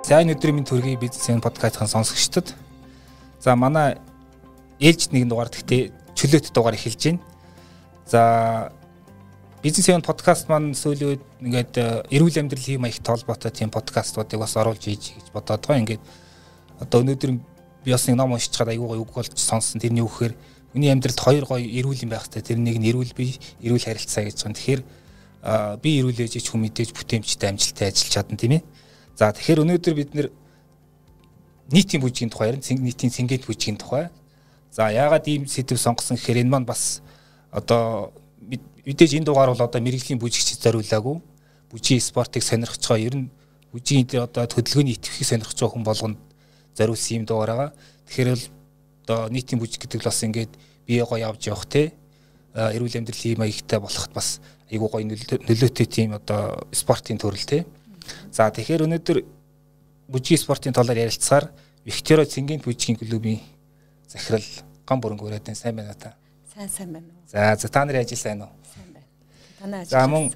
Сайн өдрийн минь төргийн бизнесийн подкастын сонсогчдод. За манай ээлж нэгэн дугаар гэхдээ чөлөөт дугаар эхэлж байна. За бизнесийн подкаст маань сүүлийн үед ингээд э, эрүүл амьдрал хэм маягт холбоотой тийм подкастуудыг бас оруулж хийж гэж бодоод байгаа. Ингээд одоо өнөөдөр би бас нэг ном уншиж чад аягүй үг болж сонссон. Тэрний үгээр миний амьдралд хоёр гоё эрүүл юм байх хэрэгтэй. Тэр нэг нь эрүүл бие, эрүүл харилцаа гэж байна. Тэгэхээр би эрүүл ээж ч хүм мэдээж бүтээмжтэй амжилттай ажиллаж чадна тийм ээ. За тэгэхээр өнөөдөр бид нийтийн бүжгийн тухай ярина. Нийтийн сингэт бүжгийн тухай. За яагаад ийм сэдв сонгосон гэхээр энэ маань бас одоо мэдээж энэ дугаар бол одоо мэрэгжлийн бүжигч зориулаагүй. Бүжгийн спортыг сонирхож байгаа ер нь бүжгийн одоо хөдөлгөөний итгэхийг сонирхож байгаа хүн болгонд зориулсан юм дугаар байгаа. Тэгэхээр л одоо нийтийн бүжиг гэдэг л бас ингээд бие гоё явж явах те эрүүл амьдралын маягтай болоход бас айгуу гоё нөлөөтэй тийм одоо спортын төрөл те. За тэгэхээр өнөөдөр бүжгийн спортын талаар ярилцахаар Викторио Цэнгийн бүжгийн клубын захирал ган бүрэн гүрээд сайн байна та. Сайн сайн байна уу. За за та нарын ажил сайн уу? Сайн байна. Танай ажил. За мөн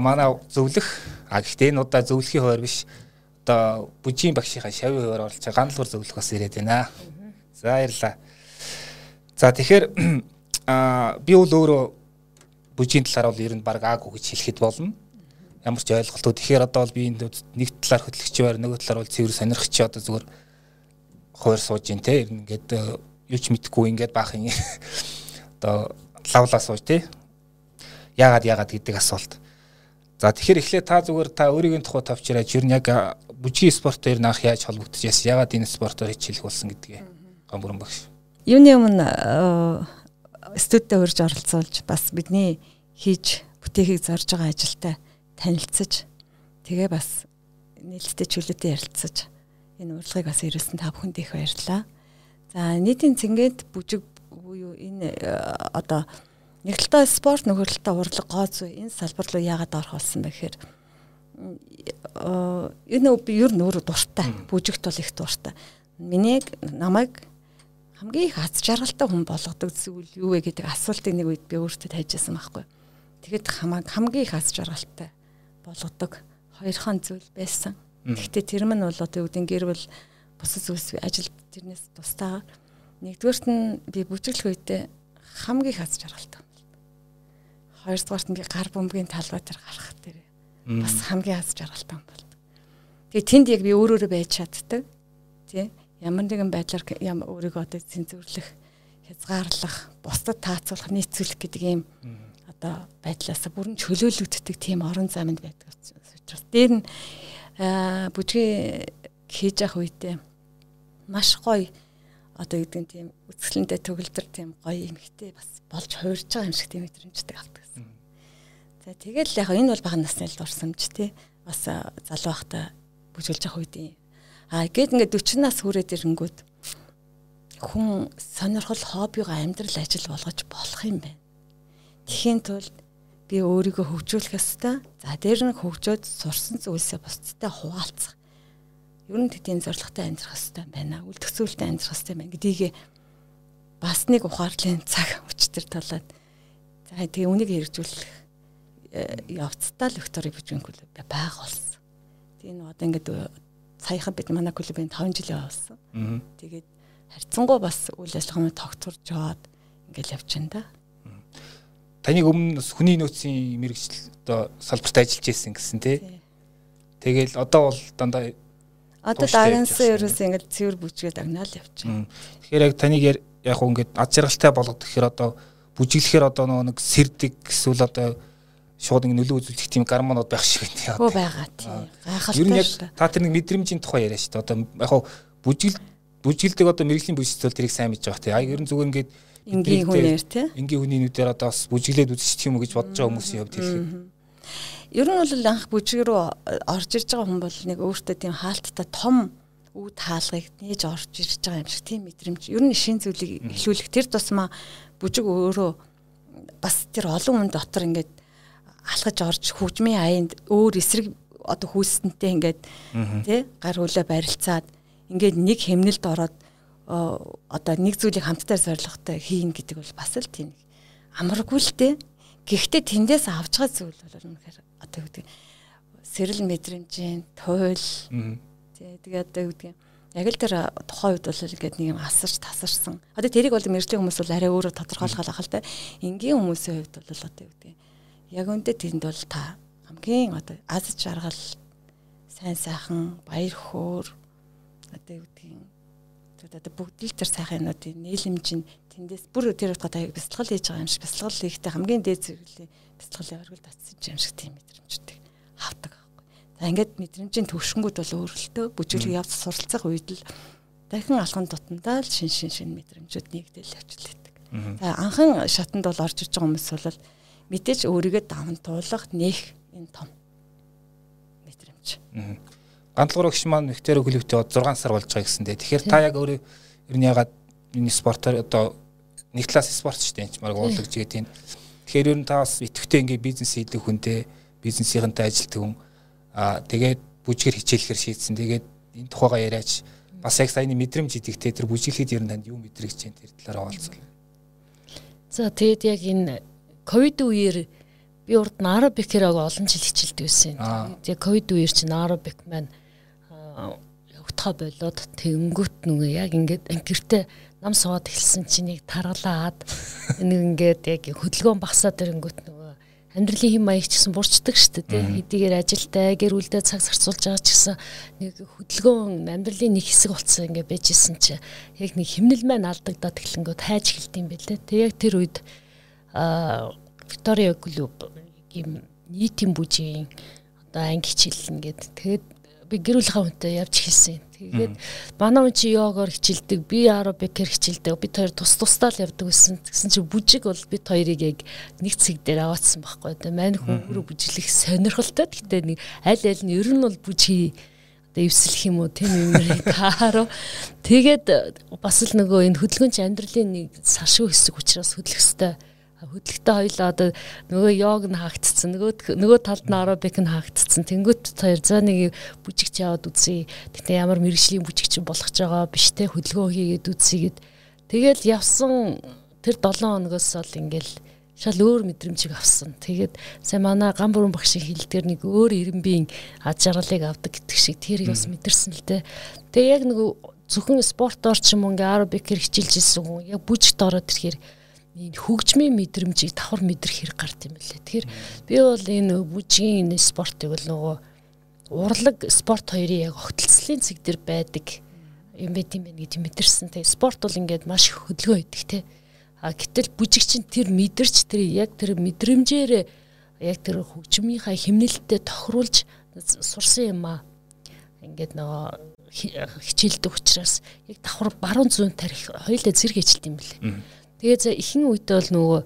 манай зөвлөх а гэхдээ энэ удаа зөвлөхийн хуваар биш одоо бүжгийн багшийнхаа шавийн хуваар оролцож гандлуур зөвлөх бас ирээд байна. За баярлаа. За тэгэхээр а би бол өөрөө бүжгийн талаар бол ер нь баг аагүй гэж хэлэхэд болно. Ямар ч ойлголтоо. Тэгэхээр одоо бол би энд нэг талаар хөтлөгч байр, нөгөө талаар бол цэвэр сонирхч одоо зүгээр хойр сууж ин те. Ингээд юу ч мэдхгүй ингээд баах юм. Одоо лавлаа сууж те. Яагаад яагаад гэдэг асуулт. За тэгэхээр эхлээ та зүгээр та өөрийн тухай тавчраач ер нь яг бүжгийн спортоор наах яаж холбогдож яасан ягаад энэ спортоор хичээлэх болсон гэдгээ гамбүрэн багш. Юуны өмнө студид урьж оролцуулж бас бидний хийж бүтээхийг зорж байгаа ажилтай танилцж тэгээ бас нээлттэй чөлөөтэй ярилцаж энэ урилгыг бас ирүүлсэн та бүхэнд их баярлалаа. За нийтийн цэнгээд бүжиг буюу энэ одоо Нэг талдаа спорт талдаа урлаг гооц энэ салбар руу яагаад орох болсон бэ гэхээр энэ би ер нь өөрөө дуртай. Бүжигт бол их дуртай. Миний намайг хамгийн их аз жаргалтай хүн болгодог зүйл юу вэ гэдэг асуултыг нэг үед би өөртөө тавьжсэн байхгүй. Тэгэхэд хамааг хамгийн их аз жаргалтай болгодог хоёрхан зүйл байсан. Гэхдээ тэр мань бол одоо юу гэдэг гэр бүл бусад зүйлс ажил тэрнээс тустаа нэгдүгээрт нь би бүжиглэх үедээ хамгийн их аз жаргалтай хоёрдугаарт нь би гар бөмбөгийн талбай дээр гарах дээр бас хамгийн аз жаргалтай юм бол. Тэгээ тэнд яг би өөрөөрөө байж чаддаг. Тий. Ямар нэгэн байдлаар ямар өөрийгөө одоо цэнзүрлэх, хязгаарлах, бусдад таацуулах, нийцүүлэх гэдэг ийм одоо байдлаас бүрэн чөлөөлөгддөг тийм орон займд байдаг учраас дээр нь бүжгээ хийж явах үедээ маш гоё одоо гэдэг нь тийм үсгэлэнтэй төгөлдөр тийм гоё эмхтэй бас болж хуурж байгаа юм шиг тийм мэдрэмжтэй авдаг. За тэгэл яг энэ бол бага насны л дурсамж тий. Бас залуу байхдаа бүжгэлж явах үед аа гээд ингээд 40 нас хүрээд ирэнгүүт хүн сонирхол хоббигоо амьдрал ажил болгож болох юм байна. Тэхийн тулд би өөрийгөө хөгжүүлэх ёстой. За дээр нь хөгжөөд сурсан зүйлсээ бусдтай хуваалцах. Ер нь тийм зорилготой амьдрах ёстой байна. Үл төсөөлтөй амьдрах ёстой байна гэдгийг бас нэг ухаарлын цаг өчтөр талаад за тэгээ үнийг хэрэгжүүлэх явцдаа л Виктори бүжгийн клуб байга болсон. Тэгээ нэг одоо ингээд саяхан бид манай клубын 5 жилийн болсон. Тэгээд харьцангуй бас үйл ажиллагааны тогтворж жоод ингээд явж байна да. Таныг өмнө хүний нөөцийн мэрэгжил одоо салбарт ажиллаж байсан гэсэн тий. Тэгэл одоо бол дандаа одоо дагнасан ерөөс ингээд цэвэр бүжгээ дагнаал явж байна. Тэгэхээр яг таныг яг хөө ингээд ад жаргалтай болгох гэхээр одоо бүжиглэхээр одоо нэг сэрдэг эсвэл одоо шууд ингэ нөлөө үзүүлэх тийм гормонууд байх шиг байна. Хөө байгаа тийм. Гайхалтай. Ер нь яг та тэр нэг мэдрэмжийн тухай яриа шүү дээ. Одоо яг хав бүжгэл бүжгэлдэг одоо мэрэгжлийн бүжгэлтэл тэрийг сайн мэдж байгаа тийм. А ер нь зүгээр ингээд энгийн хүнээр тийм. Энгийн хүнийнүүдээр одоо бас бүжгэлээд үзчих юм уу гэж бодож байгаа хүмүүсийн хувьд хэлэхэд. Ер нь бол анх бүжиг рүү орж ирж байгаа хүн бол нэг өөртөө тийм хаалттай том үүд хаалгыг нээж орж ирж байгаа юм шиг тийм мэдрэмж. Ер нь шин зүйлийг эхлүүлэх тэр тусмаа бүжиг өөрөө бас тэр олон хүн дотор ингээд алхаж орж хөгжмийн аянд өөр эсрэг одоо хүүснэнтэй ингээд тий гар хөлөө барилцаад ингээд нэг хэмнэлд ороод одоо нэг зүйлийг хамтдаа зоригтой хийн гэдэг бол бас л тийм амаргүй л дээ. Гэхдээ тэндээс авч байгаа зүйл бол үнэхээр одоо юу гэдэг сэрэл мэдрэмжийн туйл тий тэгээ одоо юу гэдэг яг л тэр тухайн үед бол ингээд нэг юм асарч тасарсан. Одоо тэрийг бол мэржлийн хүмүүс бол арай өөрөө тодорхойлох л та. Энгийн хүмүүсийн хувьд бол одоо юу гэдэг яг үндэ тэнд бол та хамгийн одоо аз жаргал сайн сайхан баяр хөөр одоо юу гэдгийг одоо бүгд л тэр сайхан юмнуудын нийлэмж нь тэндээс бүр тэр утгаа та бясалгал хийж байгаа юм шиг бясалгал хийхдээ хамгийн дээд зэрэглээ бясалгалын оргил татсан юм шиг тийм мэдрэмжтэй хавдаг За ингээд мэдрэмжийн төвшнгүүд бол өөрөлтөө бүжиглэг явц суралцах үед л дахин алхам тутамдаа л шин шин шин мэдрэмжүүд нэгдэл явчихлаа. За анхан шатанд бол орж иж байгаа хүмүүс бол мэдээж өөрийгөө даван туулах нэх энэ том мэдрэмж. Гантлуур өгш маань Виктори клубтээ 6 сар болж байгаа гэсэндээ. Тэгэхээр та яг өөрөө ер нь ягаад энэ спортоор одоо нэг класс спорт шүү дээ. Марг уулагж байгаа тийм. Тэгэхээр ер нь та бас итгэвтэй ингээ бизнес хийдэг хүнтэй бизнесийнхэнтэй ажилтдаг хүн Аа тэгээд бүжгэр хичээлэхэр шийдсэн. Тэгээд энэ тухайгаа яриач бас яг саяны мэдрэмж идэхтэй тэр бүжиглэхэд ер нь танд юу мэдрэгч чинь тэр талаараа олцвол. За тэгээд яг энэ ковид үеэр би урд Наробекераг олон жил хичээлдэг байсан. Тэгээд ковид үеэр чинь Наробек маань явагдхаа болоод тэнгүүт нүгэ яг ингээд гэртээ нам суугаад эхэлсэн чинь нэг таргалаад нэг ингээд яг хөдөлгөөн багсаад ирэнгүүт нөгөө амьдралын хэм маяг ч гэсэн бурчдаг шүү дээ. Хэдийгээр ажилдаа гэр бүлдээ цаг зарцуулж байгаа ч гэсэн нэг хөдөлгөөн амьдралын нэг хэсэг болсон ингээ байжсэн чи яг нэг химнэл маань алдагдаад эхлэнгөт хайж эхэлт юм бэлээ. Тэг яг тэр үед Виктория клуб ийм нийтийн бүжийн одоо анги хичээл ингээд тэгээд би гэр бүлийнхаа хүнтэй явж эхэлсэн. Тэгээд манай хүн чи йогоор хичээлдэг, би аэробикээр хичээлдэг. Бид хоёр тус тусдаа л явдаг гэсэн. Тэгсэн чи бүжиг бол бид хоёрыг яг нэг цэг дээр аваадсан байхгүй. Тэгээд мань хүн өөрөө бүжиглэх сонирхолтой. Гэтэ нэг аль аль нь ер нь бол бүжиг эвсэлэх юм уу тийм юм хаарав. Тэгээд бас л нөгөө энэ хөдөлгөөнч амьдралын нэг сашгүй хэсэг учраас хөдлөх хэвээр хөдөлгөтөө хоёлаа одоо нөгөө йог нь хаагдцсан нөгөө нөгөө талд нь аэробик нь хаагдцсан тэнгуут хоёр за нэг бүжигч яваад үзье тэгтээ ямар мэрэгжлийн бүжигч болох ч байгаа биш те хөдөлгөөн хийгээд үзье гэд тэгэл явсан тэр 7 хоногоос бол ингээл шал өөр мэдрэмжийг авсан. Тэгээд сая манай ган бүрэн багшийн хэлдгээр нэг өөр ирэмбийн аж аргалыг авдаг гэдэг шиг тэрийг бас мэдэрсэн л дээ. Тэгээ яг нэг зөвхөн спортоор ч юм уу ингээ аэробикэр хичээлж исэн хүн яг бүжигт ороод ирэхээр хөгжмийн мэдрэмжийг давхар мэдрэх хэрэг гард юм лээ. Тэгэхээр би бол энэ бүжгийн энэ спортыг бол нөгөө урлаг спорт хоёрын яг огтлцлын цэг дээр байдаг юм байт юм байна гэж мэдэрсэн. Тэгээ спорт бол ингээд маш хөдөлгөөн өгдөг те. А гэтэл бүжиг чинь тэр мэдэрч тэр яг тэр мэдрэмжээр яг тэр хөгжмийнхаа химнэлтэд тохируулж сурсан юм аа. Ингээд нөгөө хичээлдэг учраас яг давхар баруун зүүн тарих хоёулаа зэрэг хичээлт юм лээ. Тэгээ ихэнх үедээ бол нөгөө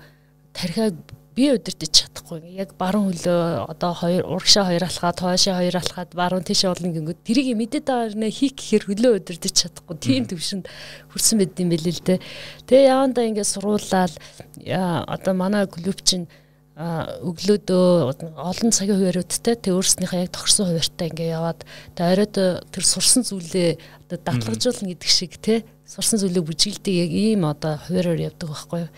тархиаг би удирдах чадахгүй. Яг баруун хөлөө одоо хоёр урагшаа хоёр алхаад, хойшоо хоёр алхаад баруун тийшээ болно гингүүд тэрийг мэдээд байгаа нэ хийх гэхээр хөлөө удирдах чадахгүй. Тийм төвшөнд хүрсэн байд юм бэлээ л дээ. Тэгээ явандаа ингээд суруулаад одоо манай клуб чинь өглөөдөө олон цагийн хувааруудтай тэг өөрснийхээ яг тохирсон хуваартай ингээ яваад тэг оройд тэр сурсан зүйлээ одоо датлагжуулна гэдэг шиг те сурсан зүйлийг бүжиглдэг яг ийм одоо хуваараар явдаг байхгүй юу.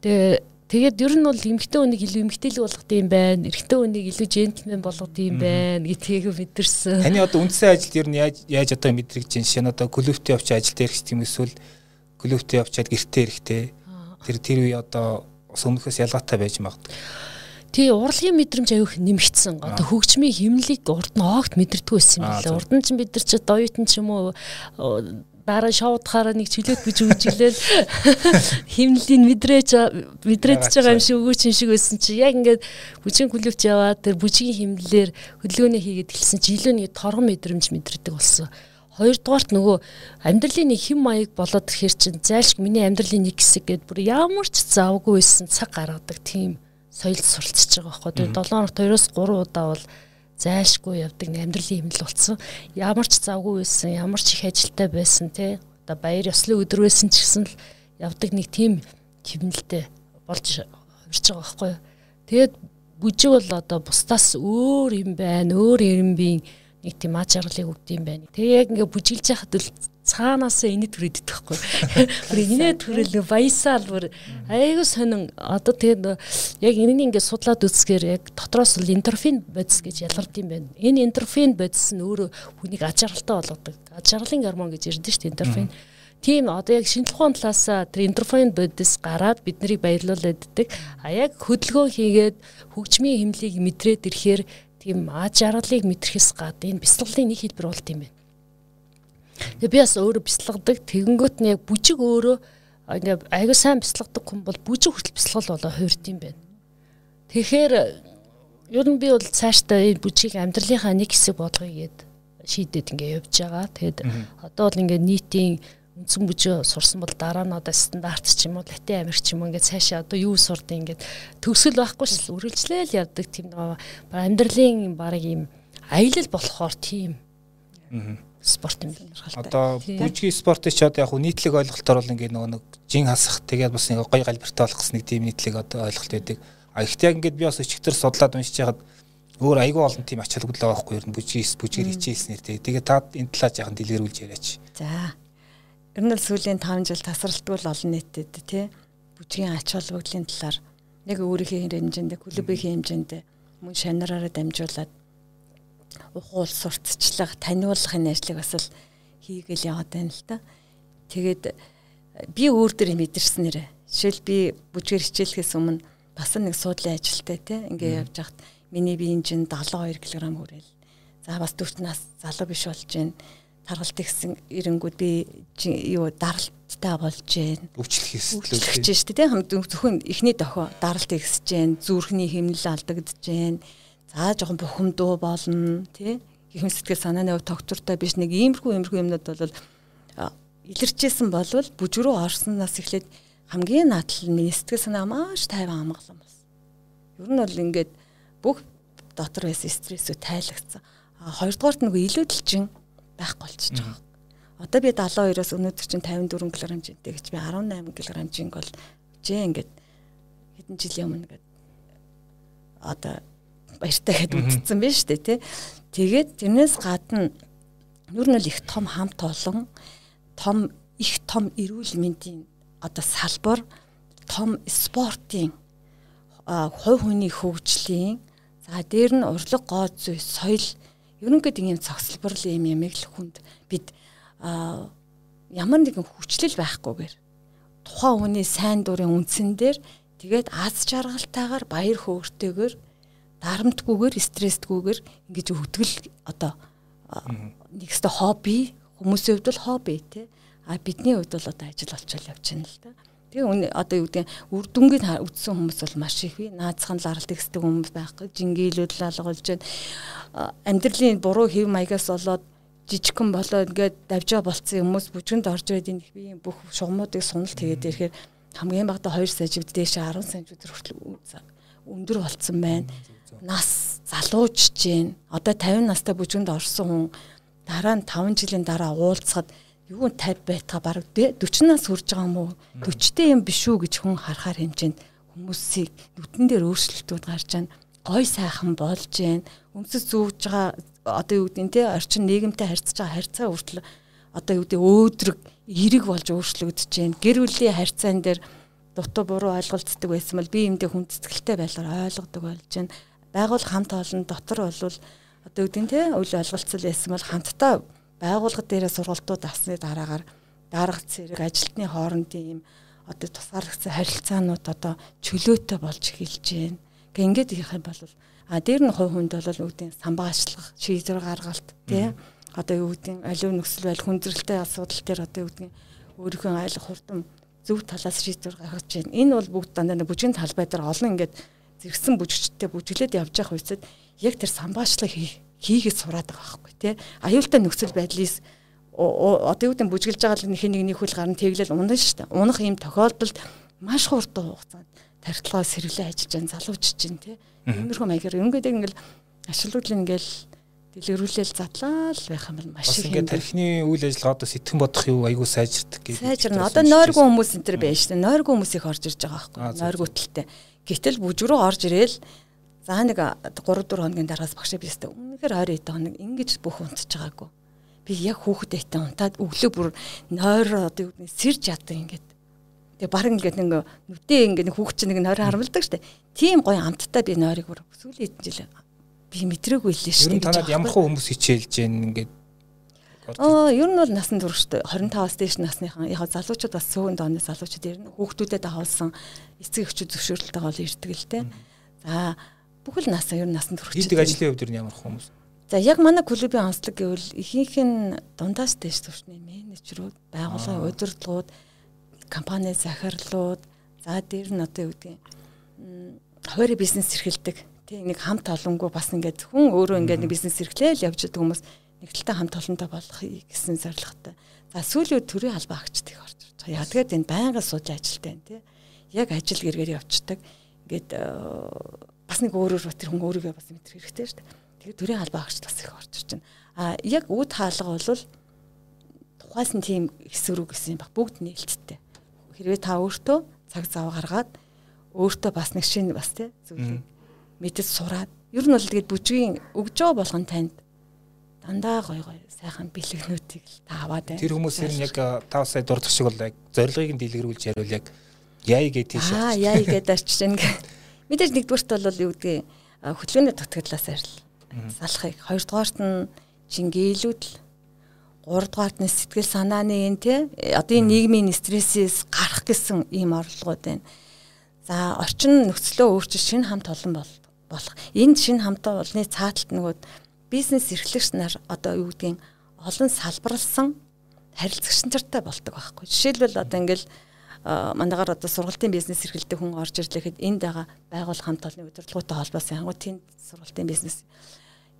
Тэгээ Тэгээд ер нь бол эмгтэй хүнийг илүү эмгтэйлэг болгох юм байна. Эрэгтэй хүнийг илүү джентльмен болгох юм байна гэдгийг мэдэрсэн. Таны одоо үндсэн ажилд ер нь яаж яаж одоо мэдрэгч чинь шинэ одоо клубт явж ажилд ирэх юм эсвэл клубт явчаад гэртээ ирэхтэй. Тэр тэр үе одоо өмнөхөөс ялгаатай байж магадгүй. Тий урлагийн мэдрэмж аюух нэмэгдсэн. Одоо хөгжмийн химнэлийг урд нь огт мэдэрдэг байсан юм байна. Урд нь ч бид нар ч доётн ч юм уу дараа шоудахаараа нэг чөлөөт биж үжилээл химнэлийн мэдрээж мэдрээд байгаа юм шиг өгөөч юм шиг байсан чи яг ингээд бүжгийн клубт яваад тэр бүжгийн химнэлээр хөдөлгөөнөө хийгээд эхэлсэн чи илүү нэг торгон мэдрэмж мэдэрдэг болсон. Хоёрдугаарт нөгөө амьдралын нэг хэм маяг болоод ирэхэр чин зайлшгүй миний амьдралын нэг хэсэг гэдээ бүр ямар ч завгүй байсан цаг гаргадаг тийм соёлд суралцж байгаа байхгүй. Тэр 7 хоногт 2-оос 3 удаа бол зайлшгүй явдаг амьдралын хэмнэл болсон. Ямар ч завгүй байсан, ямар ч их ажилтай байсан те. Одоо баяр ёслын өдөр байсан ч гэсэн л явдаг нэг тийм хэмнэлтэй болж хувирч байгаа байхгүй. Тэгээд бүжиг бол одоо бусдаас өөр юм байна, өөр ирэмбийн нэг тийм аж аргалыг өгд юм байна. Тэгээ яг ингээ бүжиглж яхад л цаанаасаа инээ төрөд идэхгүй. Бүр инээ төрөл баясаал бүр айгу сонин одоо тэгээд яг энэний ингээд судлаад үзсгээр яг дотроос л интерфин бодис гэж ялгард юм байна. Энэ интерфин бодис нь өөрөө хүнийг аж аргалтай болгодог. Аж аргалын гормон гэж ярьдэн шүү дээ -hmm Тийм одоо яг шинжлэх ухааны талаас тэр интерфейн бодис гараад биднийг баярлуулад ддэг. А яг хөдөлгөөн хийгээд хөгжмийн хэмлийг мэдрээд ирэхээр тийм аж аргалыг мэдрэхээс гадна энэ бяцлаглалын нэг хэлбэр болт юм байна. Тэгээ би бас өөрөө бяцлагдаг. Тэгэнгүүт нь яг бүжиг өөрөө ингээ аягүй сайн бяцлагдаг хүн бол бүжиг хүртэл бяцлал болоо хуурд юм байна. Тэгэхээр ер нь би бол цаашдаа энэ бүжгийг амьдралынхаа нэг хэсэг болгоё гэд шийдээд ингээ явж байгаа. Тэгэд одоо бол ингээ нийтийн үндсэн бүжөө сурсан бол дараа нь одоо стандарт ч юм уу латин америк ч юм уу ингээд цаашаа одоо юу сурд ингээд төгсгөл байхгүй шл үргэлжлээл явдаг тийм нэг амьдралын баг юм аялал болохоор тийм спорт юм байна. Одоо бүжгийн спортыг ч одоо яг нийтлэг ойлголтоор бол ингээд нөгөө нэг жин хасах тэгээд бас нэг гоё галбиртай болох гэсэн нэг тийм нийтлэг одоо ойлголт байдаг. А ихтэй яг ингээд би бас өчигдөр судлаад уншиж байхад өөр айгүй олон тийм ач холбогдол байгаа байхгүй юу? Бүжгийн бүжгээр хичээлснээр тэгээд та энэ талаа жаахан дэлгэрүүлж яриач. За Ер нь л сүүлийн 5 жил тасралтгүй л олон нийтэд тий бүжгийн ач холбогдлын талаар нэг өөрийнхөө хэмжээндээ клубийн хэмжээндээ мөн шанараараа дамжуулаад ухуул сурталчлах, таниулахын ажлыг бас л хийгээл яваад байна л та. Тэгээд би өөр дөр мэдэрсэн нэрэ. Жишээл би бүжгээр хичээлэхээс өмнө бас нэг суудлын ажилтай тий ингээ явж хахад миний биеийн чинь 72 кг хүрээл. За бас 40 нас залуу биш болж байна таргалт гэсэн эренгүүд би юу даралттай болж гэн. Өвчлөх хэсэлж штэ тийм хамт зөвхөн эхний дохио даралт ихсэж гэн, зүрхний хэмнэл алдагдж гэн. За жоохон бухимдуу болно тий. Гэхэм сэтгэл санааны хувь тогтвортой биш нэг иймэрхүү иймэрхүү юмнууд бол илэрчээсэн болвол бүжрүү орсноос эхлээд хамгийн наадл миний сэтгэл санаа маш тайван амгалан бас. Ер нь бол ингээд бүх дотор байсан стрессүүд тайлагцсан. Хоёрдугаарт нөгөө илүүдэлчин байхгүй болчихж байгаа. Одоо би 72-оос өнөөдөр чинь 54 кг хэмжээтэй гэж би 18 кг хэмжээнг бол жээ ингээд хэдэн жилийн өмнө ингээд одоо баяртай гэд үтцсэн байна шүү дээ тий. Тэгээд тэрнээс гадна ер нь л их том хамт олон том их том эрүүл мэндийн одоо салбар том спортын хувь хүний хөгжлийн за дээр нь урлаг гооц зүй соёл ерөнхийд ийм цогцлборлын юм ямиг л хүнд. Бид ямар нэгэн хүчлэл байхгүйгээр тухайн хүний сайн дурын үндсэн дээр тэгээд аз жаргалтайгаар баяр хөөртэйгээр дарамтгүйгээр стресстгүйгээр ингэж өгдгөл одоо нэгстэй хобби хүмүүсийн хувьд бол хобби тий а бидний хувьд бол одоо ажил болчихвол явж байна л да. Тэгээ одоо юу гэдэг үр дүнгийн үтсэн хүмүүс бол маш их бий. Наацхан л аралт ихсдэг хүмүүс байхгүй. Жингийлүүд л алгуулж байна. Амьдралын буруу хэв маягаас болоод жижигхэн болоод ингээд давжаа болцсон хүмүүс бүжгэнд орж ирээд энэ би бүх шугамуудыг суналт хийгээд ирэхээр хамгийн багадаа 2 саживд дээш 10 саживд хүртэл өндөр болцсон байна. Нас залуужж जैन. Одоо 50 настай бүжгэнд орсон хүн дараа нь 5 жилийн дараа уулзахад юу 50 байтга баг? 40 нас хүрж байгаа юм уу? 40-тэй юм биш үү гэж хүн харахаар хэмжээнд хүмүүсийг нүдэн дээр өөрчлөлтүүд гарч байна гой сайхан болж байна өмсөс зүүж байгаа одоо юу гэдэг нь те орчин нийгэмтэй харьцаж байгаа харьцаа хүртэл одоо юу гэдэг өөдрөг эрэг болж өөрчлөгдөж байна гэр бүлийн харьцаан дээр дутуу буруу ойлголцдог байсан бол би юмдээ хүндэтгэлтэй байлаар ойлгодог болж байна байгуул хамт олон дотор болвол одоо юу гэдэг нь те үл ойлголцол байсан бол хамтдаа байгууллага дээрээ сургалтууд авсны дараагаар дарга зэрэг ажилтны хоорондын ийм одоо тусгаарлагдсан харилцаанууд одоо чөлөөтэй болж эхэлж байна. Гэхдээ ингээд их юм бол а дээр нь хувь хүнд бол үүдийн самбаачлах шийдвэр гаргалт тий одоо юу гэдэг аливаа нөхцөл байдал хүндрэлтэй асуудал төр одоо юу гэдэг өөрийнхөө айлах хурдан зөв талаас шийдвэр гаргаж байна. Энэ бол бүгд дандаа бүжгийн талбай дээр олон ингээд зэрэгсэн бүжигчтэй бүжиглээд явж явах үедээ яг тэр самбаачлах хийх хийгээд сураад байгаа байхгүй тий. Аюултай нөхцөл байдлаас одоо юу гэдэг бүжгэлж байгаа л нэг нэг хөл гарна тэглэл унах шүү дээ. Унах юм тохиолдолд маш хурдан хугацаанд тархилгоо сэргэлээ ажиллаж байгаа залуучж чинь тий. Иймэрхүү маягаар ингээд ингээл ашлуулын ингээл дэлгэрүүлэл задлаа л байх юм бол маш их юм. Тархины үйл ажиллагаа одоо сэтгэн бодох юу айгүй сайжирдаг гэж. Сайжирна. Одоо нойргүй хүмүүс энэ төр байж тээ. Нойргүй хүмүүс их орж ирж байгаа байхгүй. Нойргүйтэлтэй. Гэтэл бүжрөө орж ирээл За нэг 3 4 хоногийн дараас багшаа би өстө үнэхээр 20 хэдэн хоног ингэж бүх унтж байгаагүй. би яг хүүхдтэй унтаад өглөө бүр нойр одоо юу сэрж яадаг ингээд Тэгээ баг ингээд нэг нүдээ ингээд хүүхд чинь нэг нойроо харамлдаг штэ. Тийм гоё амттай би нойрыг бүр сүүлийн хэдэн жил би мэдрээгүй лээ штэ. Нь танад ямар хүмүүс хичээлж гэн ингээд Аа, ер нь бол насан туршид 25-аас дээш насныхан яг залуучууд бас сүүн дооны залуучууд ер нь хүүхдүүдэд хаалсан эцэг эхчүүд зөвшөөрлөлтөйгөө бол ирдэг л те. За бүхэл нас ер нь насан туршид. Хийдэг ажлын хувьд ер нь ямар хүмүүс? За яг манай клубын онцлог гэвэл ихэнх нь дундаас дээш түвшний менежерүүд, байгууллагын удирдлагууд, компани захирлууд, за дээр нь одоо юу гэдгийг хувийн бизнес эрхэлдэг. Тэг нэг хамт олонгүй бас ингээд хүн өөрөө ингээд нэг бизнес эрхлээл явж байгаа хүмүүс нэг талтай хамт олонтой болох гэсэн зорилготой. За сүүлийн төрийн албаа агчд их орж байгаа. Яг тэгээд энэ байнга сууж ажилтай байна тий. Яг ажил гэргээр явцдаг. Ингээд бас нэг өөрөөр тэр хүн өөрийгөө бас мэдрэх хэрэгтэй шүү дээ. Тэгээд төрийн албаа агчд бас их орж ирж байна. А яг үд хаалга бол тухайс нь тийм эсвэрүү гэсэн юм баг. Бүгд нээлттэй. Хэрвээ та өөртөө цаг зав гаргаад өөртөө бас нэг шинэ бас тий зүйлийг мэдэж сураад ер нь бол тэгээд бүжгийн өгж байгаа болгон танд дандаа гой гой сайхан бэлгнүүдийг л та аваад байна. Тэр хүмүүс ер нь яг 5 сая дурдах шиг бол яг зорилгыг нь дэлгэрүүлж яривал яг яй гэ тийш. Аа яй гэд арчиж гэнэ. Мэдээж нэгдүгээрт бол юу гэдгийг хөдөлгөөний дутагдлаас арил салахыг. Хоёрдугаарт нь жингээйлүүдл. Гуравдугаарт нь сэтгэл санааны энэ тий одоо энэ нийгмийн стрессээс гарах гэсэн ийм орлогууд байна. За орчин нөхцлөө өөрчилж шинэ хамт олон бол болох. Энэ шинэ хамт олонны цааталт нөгөө бизнес эрхлэгч нар одоо юу гэдгийг олон салбарлсан харилцагч нартай болдог байхгүй. Жишээлбэл одоо ингээл манайгаар одоо сургалтын бизнес эрхэлдэг хүн орж ирлэхэд энд байгаа байгууллага хамт олонны удирдлагуудтай холбоосон янгуу тэнд сургалтын бизнес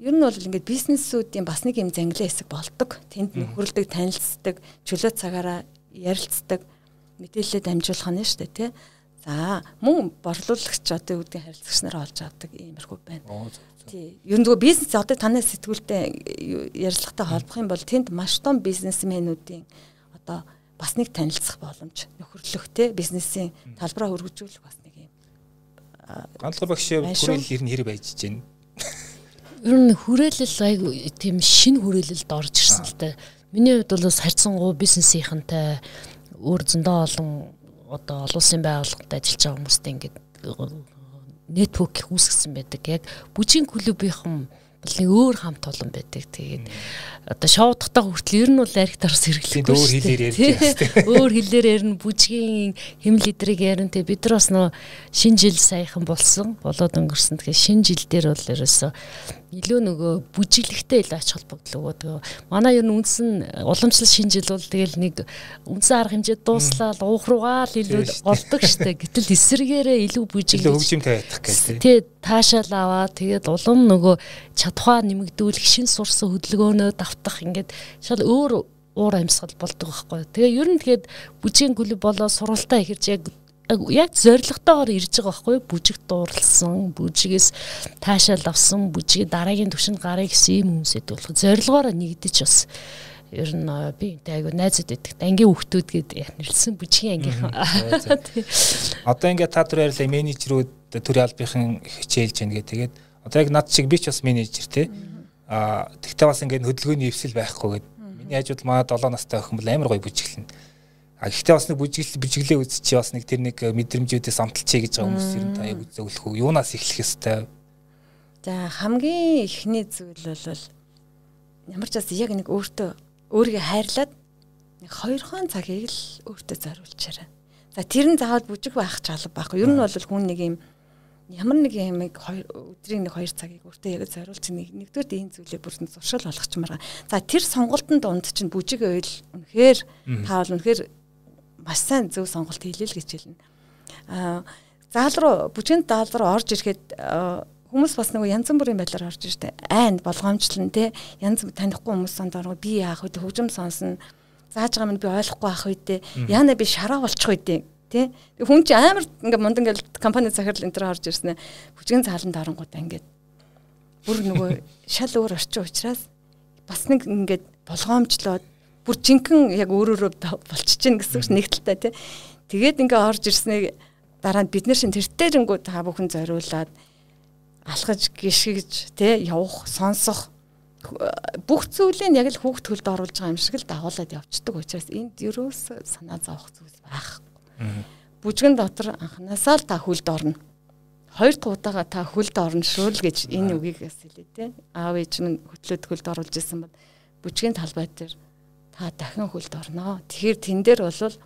Ер нь бол ингээд бизнесүүдийн бас нэг юм зангилын хэсэг болдог. Тэнд нөхөрлөдөг, танилцдаг, чөлөө цагаараа ярилцдаг, мэдээлэлээ дамжуулах нь шүү дээ, тий. За, мөн борлуулагч одоо юу гэдэг харилцагч нараа олж авдаг иймэрхүү байна. Тий. Ер нь зүгээр бизнес одоо танай сэтгүүлтэй ярилцлагатай холбох юм бол тэнд маш том бизнесмэнүүдийн одоо бас нэг танилцах боломж нөхөрлөх те бизнесийн талбараа хөргөжүүлэх бас нэг юм. Ганцхан багш хүрээлэл ер нь хэрэг байж байна. Ер нь хүрээлэл айгу тийм шин хүрээлэлд орж ирсэн л дээ. Миний хувьд бол харьцангуй бизнесийнхэнтэй өөр зөндөө олон одоо олон улсын байгууллагад ажиллаж байгаа хүмүүстэй ингээд нэтворк үүсгэсэн байдаг. Яг бүжийн клубийнхан бол нэг өөр хамт олон байдаг. Тэгээд одоо шоудахтаа хүртэл ер нь бол арх дарс хэрэглэхгүй өөр хэлээр ярьж өөр хэлээр ярина бүжгийн хэмэл идрийг ярина. Тэгээд бид нар бас нөө шинэ жил саяхан болсон. Болоод өнгөрсөн. Тэгэхээр шинэ жил дээр бол ерөөсөө илүү нөгөө бүжиглэхтэй илүү ач холбогдол өгөө. Манай ер нь үндсэн уламжлал шинжил бол тэгэл нэг үндсэн арга хэмжээ дууслаа уух руугаа л илүү олдог штэ. Гэтэл эсэргээрээ илүү бүжиглэж хөгжимтэй байдаг гэх тий. Таашаал аваа тэгээд улам нөгөө чадхаа нэмэгдүүлэх шин сурсан хөдөлгөөнөө давтах ингээд шал өөр уур амьсгал болдог байхгүй. Тэгээ ер нь тэгээд бүжгийн клуб болоо сургалтаа ихэрч яг яг зоригтойгоор ирж байгаа байхгүй бүжиг дуурлсан бүжигээс таашаал авсан бүжиг дараагийн төвшөнд гарыг гэсэн юм хүмүүсэд болох зорилгоор нэгдэж бас ер нь би энэ айгу найзууд байдаг. Ангийн хүүхдүүд гээд нэлсэн бүжгийн ангийнхан. Одоо ингээд та түр ярьлаа менежерүүд төрийн албахийн хичээлж гэдэг. Тэгээд одоо яг над шиг би ч бас менежер тий. Аа тэгтээ бас ингээд хөдөлгөөний эвсэл байхгүй гээд миний хажууд маа 7 настай охин бол амар гоё бүжиглэн. А гэхдээ бас нэг бүжиглэл бүжиглээ үзчихээ бас нэг тэр нэг мэдрэмжүүдээс амталчээ гэж байгаа хүмүүс ер нь та яг зөвлөх үү? Юунаас эхлэх ёстой? За хамгийн эхний зүйл бол ямар ч бас яг нэг өөртөө өөрийгөө хайрлаад нэг хоёр хон цагийг л өөртөө зориулчаарай. За тэр нь заавал бүжиг байх ч алба байхгүй. Ер нь бол хүн нэг юм ямар нэг юм өдрийн нэг хоёр цагийг өөртөө яг зориулж нэг нэгдүгээр энэ зүйлээ бүр зуршил болгочмаар. За тэр сонголтын дунд чинь бүжиг ойл үнэхээр та бол үнэхээр маш сайн зөв сонголт хийлээ л гэж хэлнэ. Аа заал руу бүжгийн даал руу орж ирэхэд хүмүүс бас нэг янз бүрийн байдлаар орж иртэй. Айн болгоомжлон те янз танихгүй хүмүүс сондороо би яах вэ хөгжим сонсно. Зааж байгаа минь би ойлгохгүй ах үедээ яана би шараа болчих үедээ тий хүн чи амар ингээ мундан ингээл компани захирал энэ төр орж ирсэн бүжгийн цааланд оронгуудаа ингээд бүр нөгөө шал өөр орчин учраас бас нэг ингээд болгоомжлоод бүр жинхэнэ яг өөрөөрөө болчихж гин гэсэн чинь нэг талтай тий. Тэгээд ингээ орж ирснийг дараа нь бид нар шин тэртээрэнгүү та бүхэн зориулаад алхаж гიშгэж тий явах сонсох бүх зүйлийг яг л хүүхд хөлд оруулж байгаа юм шиг л дагуулад явцдаг учраас энд ерөөс санаа зовох зүйл байхгүй. Бүжгэн дотор анханасаа л та хөлд орно. Хоёр дахь удаага та хөлд орно шүү л гэж энэ үгийг хэлээ те. Аав ээж минь хөтлөөд хөлд оруулж исэн бод бүжгийн талбай дээр та дахин хөлд орноо. Тэгэхээр тэн дээр бол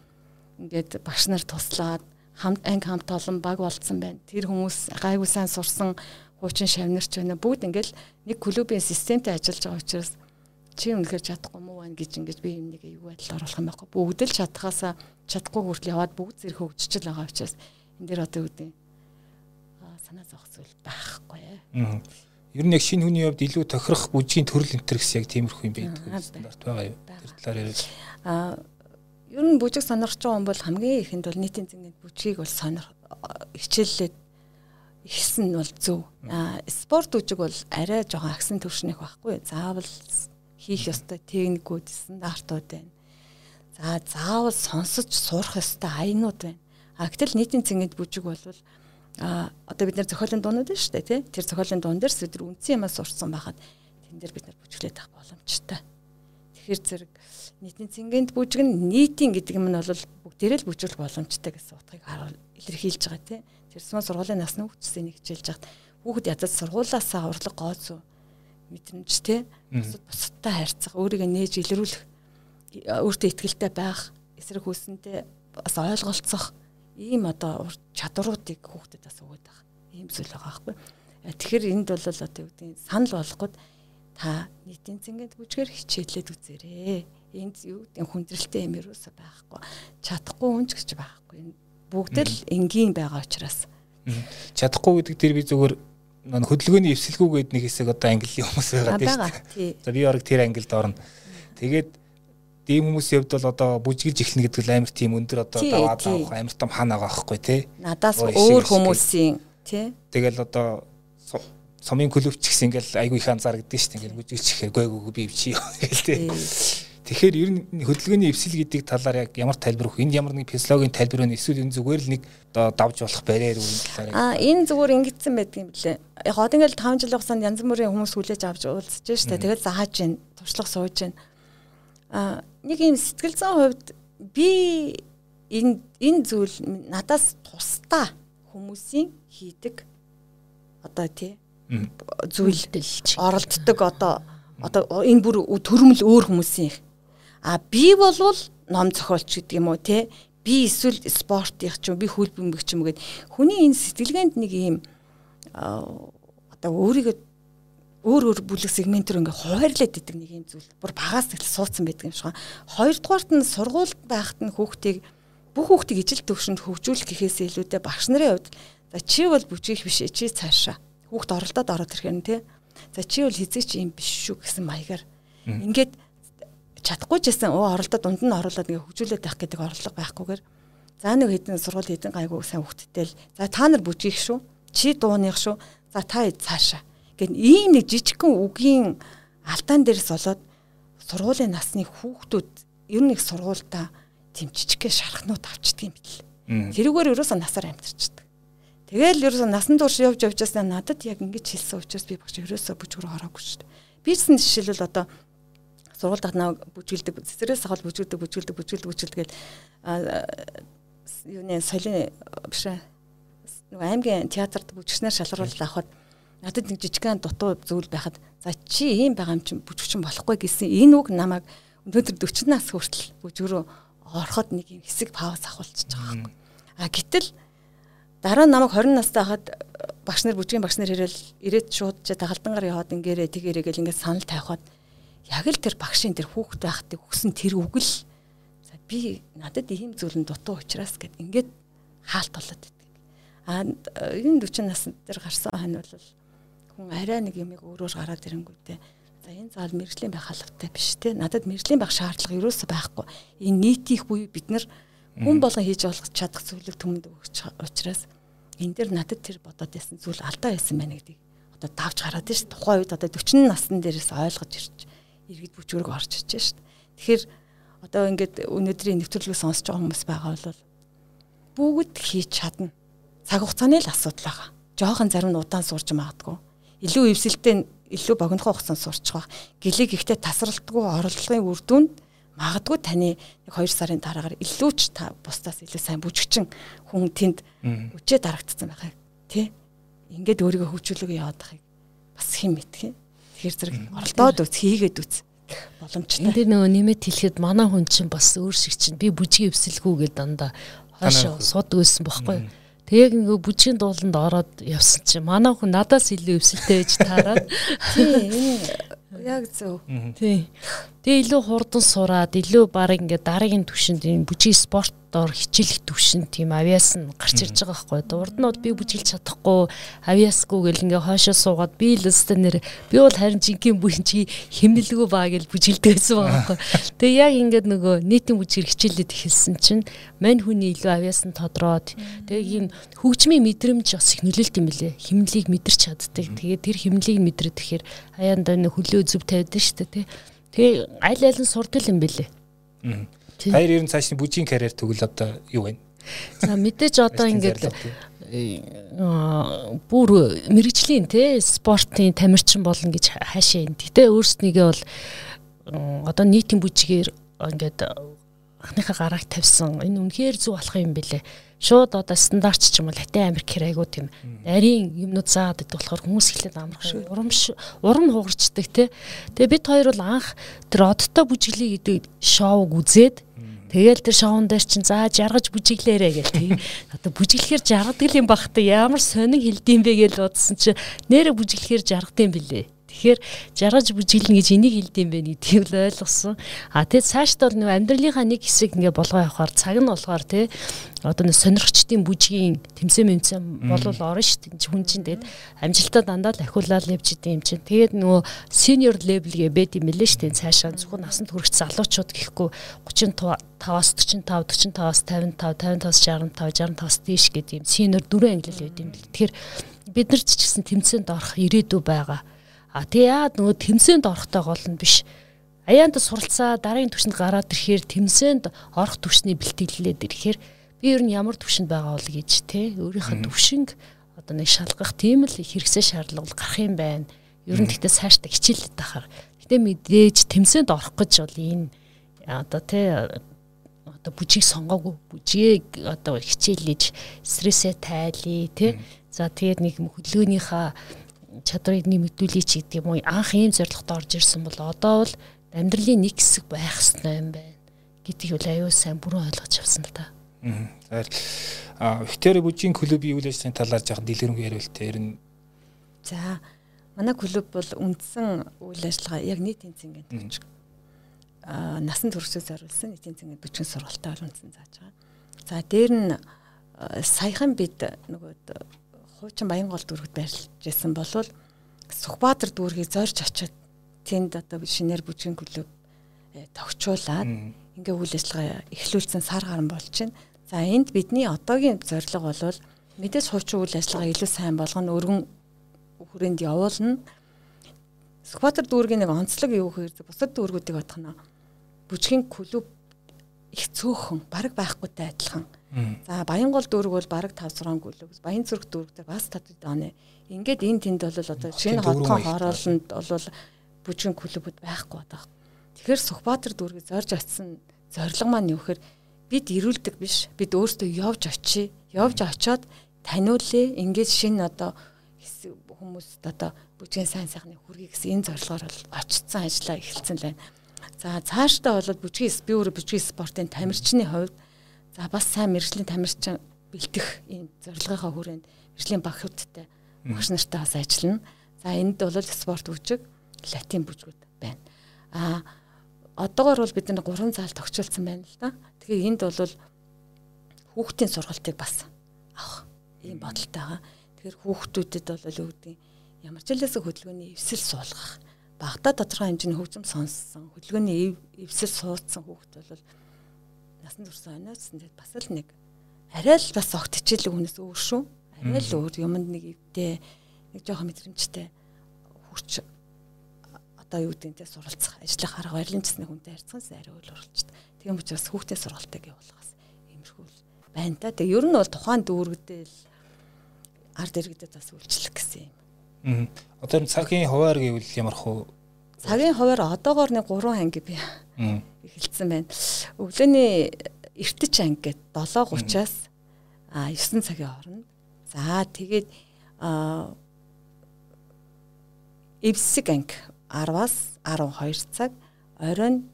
ингээд багш нар туслаад хамт анги хамт олон баг болцсон байна. Тэр хүмүүс гайгүй сайн сурсан хуучин шавнарч байна. Бүгд ингээл нэг клубын системтэй ажиллаж байгаа учраас чи үнэхээр чадахгүй муу байна гэж ингэж би юм нэг аюу байдал оруулах юм байхгүй. Бүгд л чадхаасаа чадахгүй хүртэл яваад бүгд зэрэг хөгжиж байгаа учраас энэ дэр одоо үүдээ санаа зовх зүйл байхгүй. Ер нь яг шинэ хүний хувьд илүү тохирох бүжгийн төрөл энтер гэсэн яг тиймэрхүү юм байдаг стандарт байгаа юу? Тэр талаар яриад. Аа ер нь бүжиг сонирхож байгаа хүн бол хамгийн ихэнд бол нийтийн зэнгийн бүжгийг бол сонирх хичээллээд ихсэн нь бол зөв. Аа спорт үжиг бол арай жоохон агсан төвшнөх байхгүй. Заавал хийх ёстой техникүүд стандартууд байна. За заавал сонсож сурах ёстой аянууд байна. А гэтэл нийтийн цэнгэд бүжиг бол а одоо бид нэр зохиолын дуунууд байна шүү дээ тий. Тэр зохиолын дуун дээр бид үндсэн юмас сурцсан байхад тэн дээр бид нар бүжиглээд авах боломжтой. Тэгэхээр зэрэг нийтийн цэнгэнд бүжиг нь нийтийн гэдэг юм нь бол бүгдээрээ л бүжиглэх боломжтой гэсэн утгыг илэрхийлж байгаа тий. Тэрсмээ сургуулийн насны хүүхдсээ нэг хичээлж хахад хүүхэд ядаж сургуулаасаа урлаг гооцоо мэдрэмж те бусад бусадтай харьцах өөрийгөө нээж илрүүлэх өөртөө ихтгэлтэй байх эсрэг хүснтэй бас ойлголцох ийм одоо чадруудыг хүүхдэд бас өгöd байгаа. Ийм зүйл байгаа байхгүй. Э, тэгэхээр энд бол одоо юу гэдэг санал болгоход та нийтийн цэнгэнд бүжгээр хичээлээд үзээрэй. Энд юу гэдэг хүндрэлтэй юм юусаа байхгүй. Чадахгүй үнч гэж байхгүй бүгд л энгийн байгаа учраас чадахгүй гэдэг тэр би зүгээр хөдөлгөөний эвсэлгүй гээд нэг хэсэг одоо англи хүмүүс байгаа тийм. За би орог тэр ангилд орно. Тэгээд дийм хүмүүсийн хувьд бол одоо бүжгэлж эхлэнэ гэдэг л амар тийм өндөр одоо даваад авах амар том хаан байгаа байхгүй тий. Надаас өөр хүмүүсийн тий. Тэгэл одоо сумын клубч гэсэн ингээл айгүй их анзаардаг шүү дээ. Ингээл бүжгэлж ихээр гүй би чи гэл тий. Тэгэхээр ер нь хөдөлгөөний эвсэл гэдэг талаар яг ямар тайлбар өгөх? Энд ямар нэг физиологийн тайлбар байна? Эсвэл энэ зүгээр л нэг одоо давж болох барьер үү талаар? Аа энэ зүгээр ингэсэн байдаг юм блэ. Яг одоо ингээл 5 жилийн хугацаанд янз бүрийн хүмүүс хүлээж авч уулзж штэ. Тэгээд зааж гин, туршлага сууж гин. Аа нэг юм сэтгэл зүйн хувьд би энэ энэ зүйл надаас тусдаа хүмүүсийн хийдэг одоо тий зүйлдэлж оролддог одоо одоо энэ бүр төрөмл өөр хүмүүсийн А би болвол ном зохиолч гэдэг юм уу те? Би эсвэл спортынх ч юм би хөл бөмбөгч юм гээд хүний энэ сэтгэлгээнд нэг юм одоо өөрийгөө өөр өөр бүлэг сегментээр ингээ хуваарлаад идэг нэг юм зүйл. Бүр багаас ихэл суудсан байдаг юм шиг. Хоёрдугаарт нь сургуульд байхад нь хүүхдийг бүх хүүхдийг ижил төвшөнд хөгжүүлэх гэхээс илүүтэй багш нарын хувьд за чи бол бүжгийх биш чи цаашаа. Хүүхд оролдоод ороод ирэх юм те. За чи бол хизээч юм биш шүү гэсэн маягаар. Ингээд чадахгүй ч гэсэн оо оролдоод дунд нь оруулаад ингээ хөгжүүлээд байх гэдэг орлого байхгүйгээр за нэг хэдэн сургууль хэдэн гайгүй сайн хөгттэй л за та нар бүжих шүү. Чи дууных шүү. За та цаашаа. Гэн ийм нэг жижигхэн үгийн алдаан дээрс болоод сургуулийн насны хүүхдүүд ер нь их сургуультай тийм жижигхэн шархнууд авчдаг юм бэл. Тэрүүгээр ерөөсөө насаар амьдарчдаг. Тэгэл ерөөсөө насан турш явж явжсаа надад яг ингэж хэлсэн учраас би багш ерөөсөө бүжгөр ороогүй шүү дээ. Би ч жишээлбэл одоо сургуульд хатнаа бүжгэлдэг цэцэрээс хол бүжгэлдэг бүжгэлдэг бүжгэлдэг бүжгэлдэг гэл юуны солийн биш нөгөө аймгийн театрт бүжгчнэр шалгаруулалт авахад надад нэг жижигхэн дутуу зүйл байхад за чи ийм байгаа юм чинь бүжгчин болохгүй гэсэн энэ үг намайг өнөөдөр 40 нас хүртэл бүжгөрөө ороход нэг юм хэсэг пауз авахулчихж байгаа байхгүй. А гэтэл дараа намайг 20 настай хахад багш нар бүжгийн багш нар ирээл ирээд шууд чи тагалдангаар яваад ингээрээ тэгэрээ гэл ингээд санал тавихад яг л тэр багшийн тэр хүүхэд байхдаа өгсөн тэр үг л за би надад ийм зүйл нь дутуу учраас гэд ингээд хаалт болоод идэг. А энэ 40 насны дээр гарсан хань бол хүн арай нэг юмыг өөрөөр гараад ирэнгүүтээ за энэ заал мэрэгжлийн байх халавтай биш те надад мэрэгжлийн байх шаардлага юусоо байхгүй. Энэ нийтих буюу бид нар хүн болгон хийж болох чадах зүйлийг төмөнд өгч учраас энэ дээр надад тэр бодоод байсан зүйл алдаа байсан байна гэдгийг одоо давж гараад ш. Тухайн үед одоо 40 насны дээрээс ойлгож ирж иргэд бүжгөрөг орж ичж шít. Тэгэхээр одоо ингээд өнөөдрийн нэвтрүүлгийг сонсож байгаа хүмүүс байгаа бол бүгд хийж чадна. Цаг хугацааны л асуудал байгаа. Жохон зарим нь удаан сурж магадгүй. Илүү эвсэлтэй илүү богинохон хугацаанд сурчих байх. Гэлийг ихтэй тасралтгүй орлогын үр дүнд магадгүй таны 2 сарын дараагаар илүү ч та бусдаас илүү сайн бүжигчин хүн тэнд үчээ дарагдсан байхыг тий ингээд өөрийгөө хөгжүүлэгээ яваад байхыг бас хэн мэдхээ тэгэхээр зэрэг оролдоод үз хийгээд үз боломжтой. Энд нөгөө нэмэт хэлэхэд манай хүн чинь бас өөр шиг чинь би бүжиг эвсэлгүй гэдэг дандаа хойшоо суудаг байсан бохоггүй. Тэг ингээ бүжгийн дууланд ороод явсан чинь манай хүн надаас илүү эвсэлтэй байж таараад тий энэ Яг зөв. Тий. Тэгээ илүү хурдан сураад илүү баг ингээд дараагийн түвшинд энэ бүжиг спортоор хичээлэх түвшинд тийм авиас нь гарч ирж байгаа байхгүй. Урднууд би бүжиглж чадахгүй авиасгүй гэл ингээд хойшоо суугаад би л өстө нэр би бол харин жинхэнэ бүхэн чи химнэлгүй баа гэл бүжиглдэг байсан байгаа байхгүй. Тэгээ яг ингээд нөгөө нийтийн бүжиг хичээлээд эхэлсэн чинь мань хүний илүү авиас нь тодроод тэгээ энэ хөгжмийн мэдрэмж бас их нөлөөлт юм билэ. Химнэлийг мэдэрч чаддаг. Тэгээ тэр химнэлийг мэдрэх тэгэхээр хаяанда хөлөө зөв тавьдаг шүү дээ тий. Тэгээ аль аль нь сурдаг юм бэлээ. Баяр ер нь цаашны бүжгийн карьер тэгвэл одоо юу вэ? За мэдээж одоо ингээд бүр мэрэгжлийн те спортын тамирчин болно гэж хаашаа юм. Гэтэ өөрснийгээ бол одоо нийтийн бүжгээр ингээд анхныхаа гарааг тавьсан. Энэ үнэхээр зөв болох юм бэлээ шууд одоо стандарт ч юм уу Латин Америк хэр айгуу тийм нарийн юмнууд заадаг болохоор хүмүүс ихлээд амарх урам урам хугарчдаг те. Тэгээ бид хоёр бол анх тэр одтой бүжиглээ гэдэг шоуг үзээд Тэгэл тэр шоун дээр чинь за жаргаж бүжиглээрэ гэл тийм. Одоо бүжиглэхээр жаргадаг юм бахта ямар сонин хилдэм бэ гэж бодсон чи нэрэ бүжиглэхээр жаргадсан билээ. Тэгэхээр жаргаж бүжиглэн гэж энийг хэлдэм бэ гэдгийг л ойлгосон. А тэгээд цаашд бол нэг амьдралынхаа нэг хэсэг ингээ болгоо явахаар цаг нь болохоор тий одоо нэг сонирхчдын бүжгийн тэмцээн мэмцэн болол орно шүү дээ. Хүн чинь тэгээд амжилтаа дандаа л ахиулаад явж идэм юм чинь. Тэгээд нөгөө senior level гээ бэд юм лээ шүү дээ. Цаашаа зөвхөн насанд хүрэгч залуучууд гэхгүй 35-аас 45, 45-аас 55, 55-аас 65, 65-аас дээш гэдэг юм senior дөрвөн англи байд юм. Тэгэхээр бид нар ч гэсэн тэмцээнд орох ирээдүй байгаа А тэгээ яад нөгөө тэмцээнд орохдоо гол нь биш. Аяанд суралцаа дараагийн түвшинд гараад ирэхээр тэмцээнд орох түвшний бэлтгэлээд ирэхээр би ер нь ямар түвшинд байгаа бол гэж те өөрийнхөө түвшинг одоо нэг шалгах тийм л хэрэгсээ шаардлага гарах юм байна. Ер нь тэгтээ цаашдаа хичээлээд байхаар. Гэтэ мэдээж тэмцээнд орох гэж бол энэ одоо те одоо бүжиг сонгоогүй бүжгийг одоо хичээлж стрессээ тайлъя те. За тэгээд нэг хөдөлгөөнийхөө чадрыг нэмэгдүүлээч гэдэг юм уу анх ийм зорилготой орж ирсэн бол одоо бол амьдралын нэг хэсэг байх ёстой юм байна гэдгийг бол аюул сайн бүрэн ойлгож авсан л та. Аа. А Виктори бүжгийн клубын үйл ажиллагааны талаар жоохон дэлгэрэнгүй яриул тэр нь. За манай клуб бол үндсэн үйл ажиллагаа яг нийтийн цэнгэнд төвч. Аа насан туршид зориулсан нийтийн цэнгэнд бүжгийн сургалтаар үндсэн зааж байгаа. За дээр нь саяхан бид нөгөө хуучин Баянгол дүүрэгт байрлаж байсан болвол Сүхбаатар дүүргийг зорж очиод тэнд одоо шинээр бүжгийн клуб э, тогтчуулаад ингээ үйл ажиллагаа эхлүүлсэн сар гарan байна. За энд бидний одоогийн зорилго бол мэдээж хуучин үйл ажиллагаа илүү сайн болгоно өргөн хүрээнд явуулна. Сүхбаатар дүүргийн нэг онцлог юу гэхээр бусад дүүргүүдийг бодох нь бүжгийн клуб их цөөхөн баг байхгүйтэй адилхан За Баянгол дүүрэг бол бараг 5 6 гүлэг. Баян зүрх дүүрэгтэй бас татвар дааны. Ингээд энэ тэнд бол одоо шинэ хотхон хороолонд бол бүжгийн клубуд байхгүй байгаа. Тэгэхээр Сүхбаатар дүүргийг зорж очисон зорилго маань юу гэхээр бид ирүүлдэг биш. Бид өөрсдөө явж очие. Явж очоод таниулъя. Ингээд шинэ одоо хүмүүст одоо бүжгийн сайн сайхны хүргэе гэсэн энэ зорилгоор бол очсон ажиллаа эхэлсэн байна. За цаашдаа бол бүжгийн би өөрөө бүжгийн спортын тамирчны хувьд За бас сайн мэрэгжлийн тамирчин бэлтэх ийм зорилгынхаа хүрээнд мэрэгжлийн багшуудтай багш нартай бас ажиллана. За энд бол спорт бүжиг, латин бүжгүүд байна. А одоогор бол бид нар 3 зал тогтчулсан байна л да. Тэгэхээр энд бол хүүхдийн сургалтыг бас авах ийм бодолтой байгаа. Тэгэхээр хүүхдүүдэд бол юу гэдэг ямар ч хэлээс хөдөлгөөний эвсэл суулгах багада тодорхой хэмжээний хөгжим сонссон хөдөлгөөний эвсэл суудсан хүүхд бол насан турш оноцсон тэгээд бас л нэг арай л бас огт хичээлэг хүнээс өөр шүү. Арай л өөр юмд нэг өвдөө нэг жоохон мэдрэмжтэй хүч одоо юу гэдэг нь суралцах ажлын харга барилжсны хүнтэй харьцахаас арай өөр уралчдаг. Тийм учраас хүүхдээ сургалтыг явуулгаас иймэрхүү байна та. Тэгээ ер нь бол тухайн дүүрэгдэл ард иргэдэд бас үйлчлэх гэсэн юм Аа. Одоо цагийн хуваар гэвэл ямар хөө цагийн хуваар одоогоор нэг 3 анги би эхэлсэн байна. Өглөөний эртэж анги гээд 7:30-аас а 9 цагийн хооронд. За тэгээд эвсэг анги 10-аас 12 цаг оройн.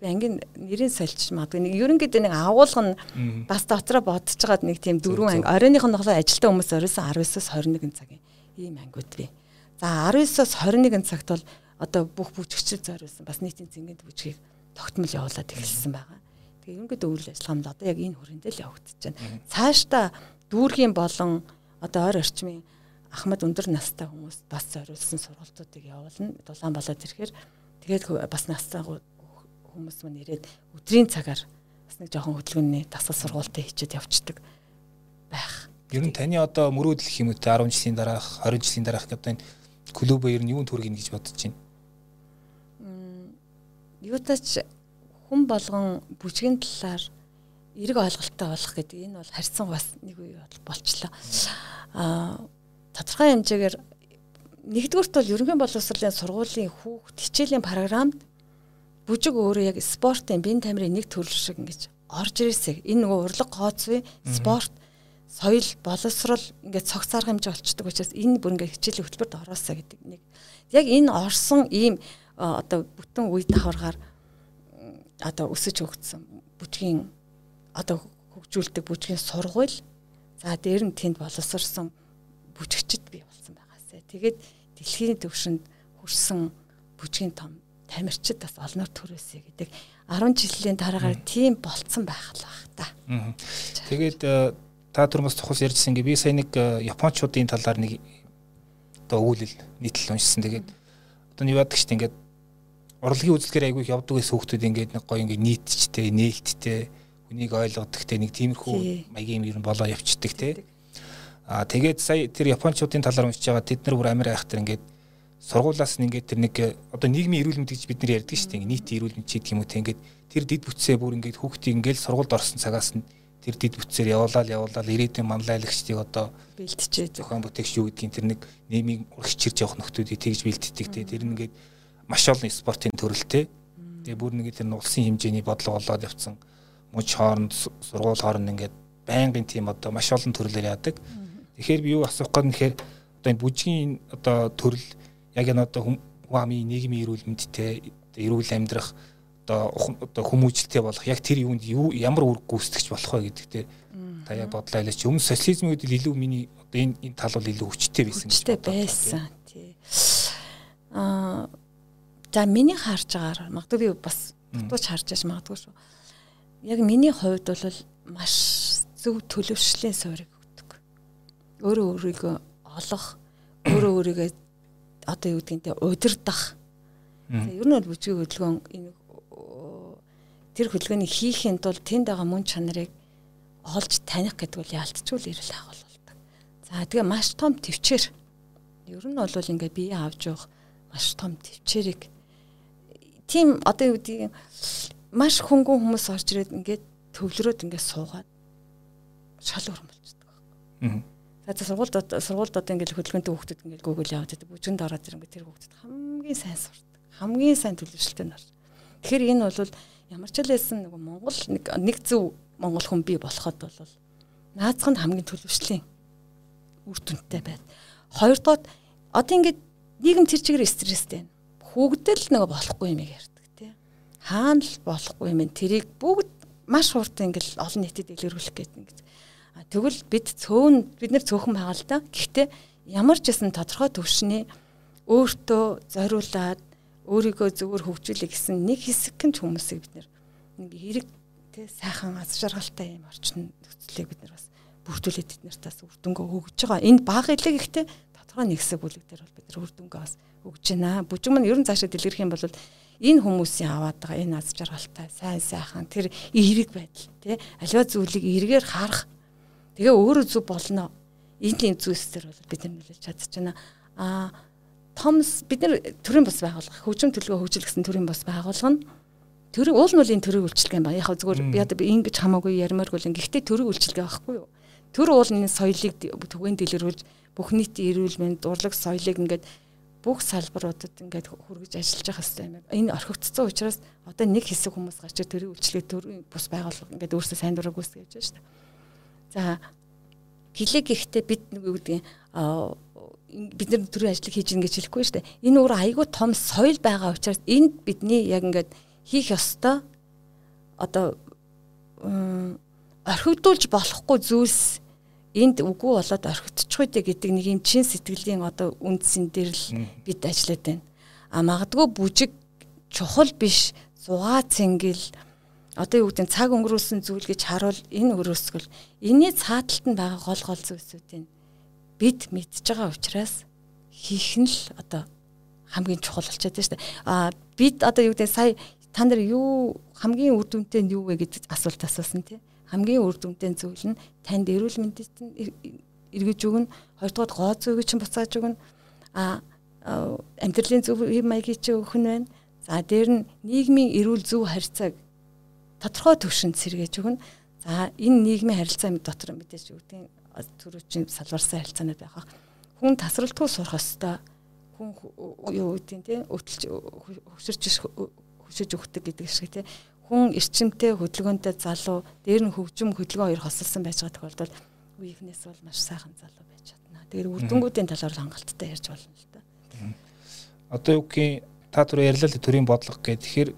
Би ангийн нэрийн сольж магадгүй нэг ерөнхийдөө нэг агуулга нь бас дотроо бодож байгаад нэг тийм дөрвөн анги. Оройных нь болохоор ажилтаа хүмүүс оройсон 19-оос 21 цагийн ийм ангиуд бий. За 19-оос 21 цагт бол одоо бүх бүжигчд зориулсан бас нийтийн зингэнд бүжгийг тогтмол явуулаад эхэлсэн байгаа. Тэгээ ерөнхийдөө үйл ажиллагаанд одоо яг энэ хүрээндээ л явагдаж байна. Цаашдаа дүүргийн болон одоо ойр орчмын Ахмад өндөр настай хүмүүс бас зориулсан сургалтуудыг явуулна. Дулаан болоод ирэхээр тэгээд бас настай хүмүүс мань ирээд өдрийн цагаар бас нэг жоохон хөдөлгөөний дасгал сургалтыг хийчихэд явцдаг байх. Ер нь таны одоо мөрөөдөл те 10 жилийн дараах 20 жилийн дараах гэдэг энэ клуб ер нь юунд хүргэнэ гэж бодож байна? Юутач хүн болгон бүжгийн талаар эрг ойлголттой болох гэдэг энэ бол харьцан бас нэг үе болчлоо. Аа тодорхой хэмжээгээр нэгдүгürt бол ерөнхий боловсролын сургуулийн хүүхд хичээлийн програмд бүжиг өөрөө яг спортын бие тамирын нэг төрөл шиг ингэж орж ирээсэй. Энэ нөгөө урлаг гооцвэ спорт соёл боловсрол ингээд цогц арга хэмжээ болчдөг учраас энэ бүр ингээд хичээлийн хөтөлбөрт ороосаа гэдэг нэг. Яг энэ орсон ийм одоо бүтэн үе давхаргаар одоо өсөж өгдсөн бүжгийн одоо хөгжүүлдэг бүжгийн сургууль за дээр нь тэнд боловсрсон бүжигчд бий болсон байгаасай. Тэгээд дэлхийн төвшөнд хүрсэн бүжгийн том тамирчид бас олноор төрөөсэй гэдэг 10 жилийн дараагаар тийм болцсон байх л бах та. Тэгээд э, та түрмэс тухас ярьжсэн гэ би сая нэг э, японочдын талаар нэг одоо өгүүлэл нийтлэл уншсан. Тэгээд одоо юу яадаг штэ ингээд урлагийн үзлэгээр айгүй явдаг гэсэн хүүхдүүд ингээд нэг гоё ингээд нийтчтэй, нээлттэй, хүнийг ойлгодогтэй нэг тиймэрхүү маягийн юм болоо явцдаг те. Аа тэгээд сая тэр японочдын талаар уншиж байгаа тэд нар бүр амир айхтар ингээд сургуулаас нь ингээд тэр нэг одоо нийгмийн эрүүл мэнд гэж бид нар ярьдаг шүү дээ. Нийтийн эрүүл мэнд гэх юм уу те ингээд тэр дид бүтсээ бүр ингээд хүүхдийг ингээд сургуульд орсон цагаас нь тэр дид бүтсээр явуулаад явуулаад ирээдүйн манлайлагчдыг одоо бэлтжээ зохион бүтээгч юу гэдгийг тэр нэг нийгмийн урагчирж явах нөхдүүдийг тэгж бэлтдэг те тэр нэгээд маш олон спортын төрөлтэй. Тэгээ бүр нэг тэр улсын хэмжээний бодлого болоод явцсан. Муж хооронд сургууль хооронд ингээд байнгын тийм одоо маш олон төрлөөр яадаг. Тэгэхээр би юу асуух гээд нэхэр одоо энэ бүжгийн одоо төрөл яг энэ одоо хүмүүмийн нийгмийн эрүүл мэндтэй эрүүл амьдрах одоо одоо хүмүүжлтэй болох яг тэр юунд юу ямар үр гүйцэтгэж болох вэ гэдэгтэй та яг бодлоо ялаач өмнө социализмын үед илүү миний одоо энэ энэ тал бол илүү хүчтэй байсан гэж байсан тий. Аа за миний харж байгаагаар магадгүй бас дутууч харж яж магадгүй шүү яг миний хувьд бол маш зөв төлөвшлийн суурийг өгдөг өөрөө өөрийгөө олох өөрөө өөрийгөө одоо юу гэдгийг удирдах. Ер нь бол бүжгийн хөдөлгөөн энэ тэр хөдөлгөөнийг хийхин тулд тэнд байгаа мөн чанарыг олж таних гэдэг бол яалтчгүй ирэл агуулдаг. За тэгээ маш том төвчээр ер нь бол ингээ бие авч явах маш том төвчээрийг тийм одоо юу гэдгийг маш хөнгөн хүмүүс орж ирээд ингээд төвлөрөөд ингээд суугаад шал өрөн болчихдог байна. За за сургуульд сургуульд одоо ингээл хөдөлгөөнтэй хүүхдүүд ингээл Google яваад байдаг. Бүжинд ороод ирэнгүүт тэр хүүхдүүд хамгийн сайн сурдаг. Хамгийн сайн төлөвшөлтөнд орж. Тэгэхээр энэ бол ямар ч байсан нэг Монгол нэг нэг зөв Монгол хүн бий болоход бол наацх нь хамгийн төлөвшлийн үр дүнтэй байд. Хоёрдоод одоо ингээд нийгэм тэр чигээр стресстэй байна. Хүүгдэл нэг болохгүй юм ярьдаг тий. Хаана л болохгүй юм тэрийг бүгд маш хурдан ингээд олон нийтэд илэрхийлэх гэдэг ингээд Тэгвэл бид цөөн бид нэр цөөхөн байгаа л да. Гэхдээ ямар ч гэсэн тодорхой төвшний өөртөө зориулаад өөрийгөө зөвөр хөгжүүлэх гэсэн нэг хэсэг нь хүмүүсийг бид нэг хэрэг тэ сайхан аз жаргалтай юм орчин нөхцөлийг бид нар бас бүрдүүлээд бид нартаас үрдөнгөө хөгж байгаа. Энэ баг илэг ихтэй тодорхой нэг хэсэг бүлэг дээр бол бид нар үрдөнгөө бас хөгж байна. Бүжиг маань ер нь цаашаа дэлгэрэх юм бол энэ хүмүүсийн аваад байгаа энэ аз жаргалтай сайн сайхан тэр эерэг байдал тий аливаа зүйлийг эргээр харах Тэгээ өөрөө зүг болно. Эндийн зүйлсээр бол бид нар нөлөөлж чадчихна. Аа Томс бид нар төрийн бас байгуулга хөгжим төлөвөө хөгжил гэсэн төрийн бас байгуулга нь төрийн уул энэ төрийн үйлчилгээ юм ба. Яг зүгээр би ингэж хамаагүй ярмааргүй л гэхдээ төрийн үйлчилгээ байхгүй юу? Төр уул энэ соёлыг түгээн дэлгэрүүлж бүх нийтийн эрүүл мэнд, урлаг соёлыг ингээд бүх салбаруудад ингээд хүргэж ажиллаж байгаа хэрэгтэй юм. Энэ орхигдсон учраас одоо нэг хэсэг хүмүүс гарч төрийн үйлчлэгээ төрийн бус байгууллага ингээд өөрсдөө сайн дураг үүсгэж байгаа шүү дээ. За гэлэг ихтэй бид нэг юу гэдэг бид нар төрийн ажлыг хийж ингэж хэлэхгүй шүү дээ. Энэ өөр айгүй том соёл байгаа учраас энд бидний яг ингээд хийх ёстой одоо орхигдуулж болохгүй зүйлс энд үгүй болоод орхигдчих үедээ гэдэг нэг юм чин сэтгэлийн одоо үндсэн дээр л бид ажиллаад байна. А магадгүй бүжиг чухал биш зугаа цэнгэл одоо юу гэдэг цаг өнгөрүүлсэн зүйл гэж харуул энэ өрөөсгөл энэний цааталт нь байгаа гол гол зүйлсүүдийн бид мэдж байгаа учраас хийх нь л одоо хамгийн чухал болчиход байна шүү дээ. А бид одоо юу гэдэг сая та нар юу хамгийн үр дүнтэй нь юу вэ гэдэг асуулт асуусан тий хамгийн үр дүнтэй зүйл нь танд эрүүл мэндэд эргэж өгнө. Хоёрдугаар гоо зүйг чинь буцааж өгнө. А амьдралын зөв маягийг чи өгөх нь байна. За дээр нь нийгмийн эрүүл зөв харьцааг тодорхой төвшөнд сэргээж өгнө. За энэ нийгмийн харилцаа мэд дотор мэдээж үгдийн төрөчийн салбарсан харилцаанууд байх. Хүн тасралтгүй сурах ёстой. Хүн юу гэдгийг те өтөлж хөшөрч хөшөж өгдөг гэдэг шиг те хүн эрчимтэй хөдөлгөөнтэй залуу дээр нь хөгжим хөдөлгөөн хоёр хосолсон байж байгаа тохиолдолд үеийнхнээс бол маш сайхан залуу байж чадна. Тэгэхээр үрдэнгүүдийн талаар хангалттай ярьж болно л да. Одоо юу гэх та түр ярьлаа л төрийн бодлого гэх. Тэгэхээр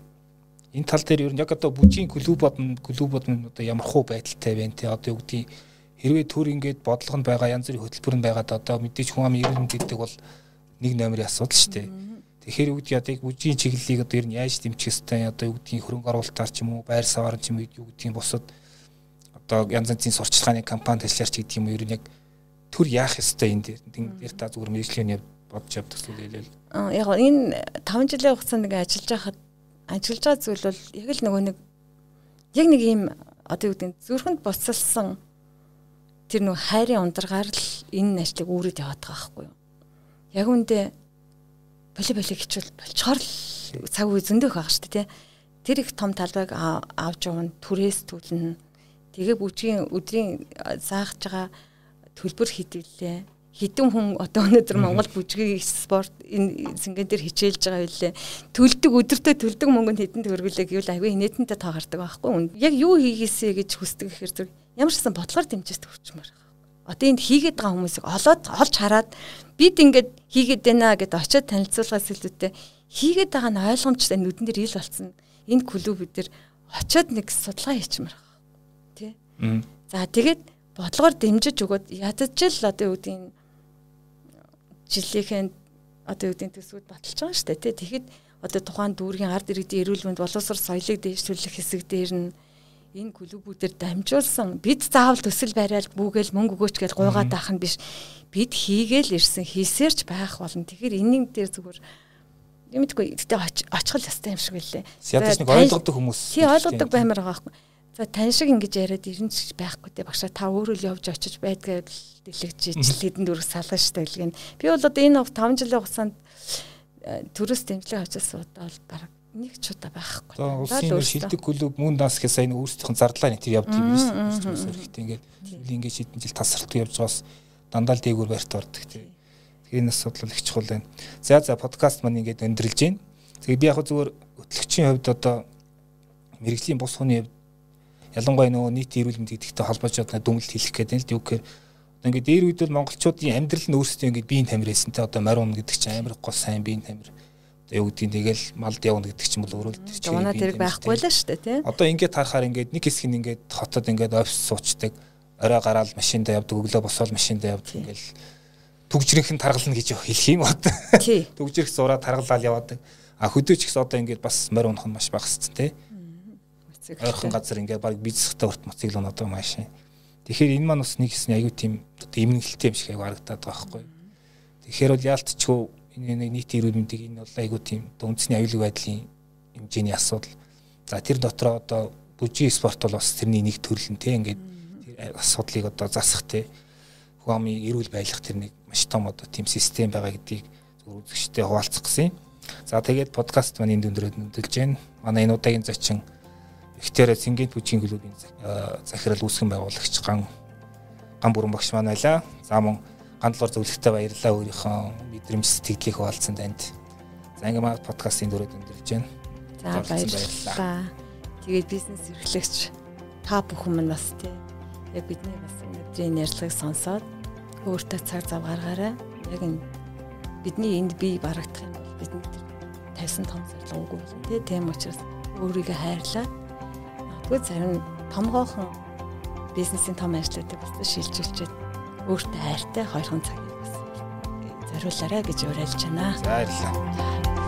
энэ тал дээр ер нь яг одоо бүжийн клубод нь клубод нь одоо ямар хуу байдалтай байна те. Одоо юу гэдгийг хэрвээ төр ингээд бодлого нь байгаа янз бүрийн хөтөлбөр нь байгаад одоо мэдээж хүн ам ирэн гэдэг бол нэг номерын асуудал шүү дээ Тэгэхээр юу гэдгийг яг үжийн чиглэлийг одоо ер нь яаж дэмжих ёстой одоо юу гэдгийг хөрөнгө оруулалтаар ч юм уу байр саваар ч юм уу юу гэдгийг бусад одоо янз янзын сурчлагын компани ажиллаарч гэдэг юм ер нь яг төр яах ёстой энэ дээр дээр та зүгээр мэрэгжлийн бодож явдаг зүйл хэлээл. Аа яг энэ 5 жилийн хугацаанд ингээ ажиллаж байхад ажиллаж байгаа зүйл бол яг л нөгөө нэг яг нэг юм одоо юу гэдэг зүрхэнд буцалсан тэр нөгөө хайрын ундргаар л энэ ажлыг үүрээд яваад байгаа байхгүй юу. Яг үндэ боли боли хичүүл болчоор л цаг үе зөндөх байгаа шүү дээ тий. Тэр их том талбайг авч явна түрээс түлнэ. Тэгээ бүжгийн өдрийн заахж байгаа төлбөр хідвэлээ. Хідэн хүн одоо өнөөдөр Монгол бүжгийн спорт энэ зингэн дээр хичээлж байгаа байлээ. Төлдөг өдөртөө төлдөг мөнгөнд хэдэн төгрөглөө гэвэл аягүй нэтэнтэй таагардаг байхгүй. Яг юу хийгээсэ гэж хүсдэг гэхээр зүг ямар ч сан бодлогоор дэмжиж төвчмөр одоо энд хийгээд байгаа хүмүүсийг олоод олж хараад бид ингээд хийгээд байна гэдээ очиод танилцуулгаас илүүтэй хийгээд байгаа нь ойлгомжтой нүдэн дээр ил болцсон энэ клуб бид нар очиод нэг судалгаа хийчмээр байгаа тий за тэгээд бодлогоор дэмжиж өгөөд ядаж л одоо юу гэдэг жилийнхэн одоо юу гэдэг төсвүүд баталж байгаа шүү дээ тий тэгэхэд одоо тухайн дүүргийн ард иргэдийн эрүүл мэнд боловсрол соёлыг дээшлүүлэх хэсэг дээр нь энэ клубүүдээр дамжуулсан бид заавал төсөл барайл бүгээл мөнгө өгөөч гэж гуйгаад байх нь биш. Бид хийгээл ирсэн хийсээрч байх болно. Тэгэхээр энэний дээр зүгээр юмдгүй гэтээ очихл ястай юм шиг үлээ. Ядаж нэг ойлгодог хүмүүс тий ойлгодог баймаар байгаа байхгүй. За тань шиг ингэж яриад ирэн ч байхгүй те багшаа та өөрөө л явж очиж байдгаа дэлгэж ижил хэдэн дөрөв салгаж штэ гэлгэн. Би бол одоо энэ 5 жилийн хугацаанд э, төрөөс дэмжлэг авч асуудал бол баг нэг ч удаа байхгүй. За улсын шилдэг клуб мөн данс гэх сайн өөрсдийнх нь зардлаа нэг тэр явдаг юм үү? Хэрэгтэй ингээд ингээд шидэн жил тасралтгүй явж байгаас дандаа л дээгүүр барьт ордог тийм. Тэгэхээр энэ асуудал их чухал байна. За за подкаст маань ингээд өндөрлж байна. Тэгээ би яг зүгээр хөтлөгчийн хувьд одоо мэрэгжлийн бус хүний хувьд ялангуяа нөгөө нийт эрүүл мэнд гэдэгтэй холбож одоо дүнэлт хэлэх гэдэг нь л юу гэхээр ингээд дээр үед бол монголчуудын амьдрал нь өөрсдөө ингээд биеийн тамирээсэнтэй одоо мариун гэдэг чинь амар гол сайн биеийн тамир юу гэдгийг тэгэл малд явна гэдэг чинь бол өөрөө л тэр чинь манай тэрэг байхгүй л шүү дээ тий. Одоо ингээд харахаар ингээд нэг хэсэг нь ингээд хотод ингээд офис суучдаг орой гараал машиндаа явдаг өглөө босоод машиндаа явдаг ингээл түгжрийнхэн таргална гэж хэлэх юм бод. Түгжрэх зураа таргалал яваадаг. А хөдөөч ихс одоо ингээд бас морь унах нь маш багасцсан тий. Ойрхон газар ингээд баг бизнестэй урт моциклон одоо машин. Тэгэхээр энэ маань бас нэг хэсний аюу тийм эмнэлтэй юм шиг харагдаад байгаа байхгүй. Тэгэхээр бол яалтчгүй энэ нэг нийт эрүүл мэндийг энэ бол айгүй тийм үндэсний аюулгүй байдлын хэмжээний асуудал. За тэр дотор одоо бүжийн спорт бол бас тэрний нэг төрөл нь тийм ингээд тэр асуудлыг одоо засах тийм хүмүүний эрүүл байлгах тэр нэг маш том одоо тийм систем байгаа гэдгийг зөв үзэгчтэй хуваалцах гэсэн. За тэгээд подкаст маань энд өндрөөд нөтөлж байна. Манай энэ удаагийн зочин Ихтэрэ Цэнгэнт бүжгийн клубын захирал үүсгэн байгуулагч ган ган бүрэн багш маань байлаа. За мөн хандлуур зөвлөгтэй баярлалаа өөрийнхөө мэдрэмж сэтгэлийг хуваалцсан танд. За ингээм подкастын дөрөд өндөрлж байна. За баярлалаа. Тэгээд бизнес эрхлэгч та бүхэн минь бас тий яг бидний бас өнөөдрийн ярилцлагыг сонсоод өөртөө цаг зав гаргаарай. Яг энэ бидний энд бие барагдах юм бол бидний тавьсан том зорилго үгүй болно тий. Тийм учраас өөрийгөө хайрлаа. Магадгүй зарим томгоохон бизнесийн том ажлуудыг бас шилжүүлчихэд өөртөө хайртай хоёрхан цагийг бас зориулаарай гэж уриалж байна. За баярлалаа.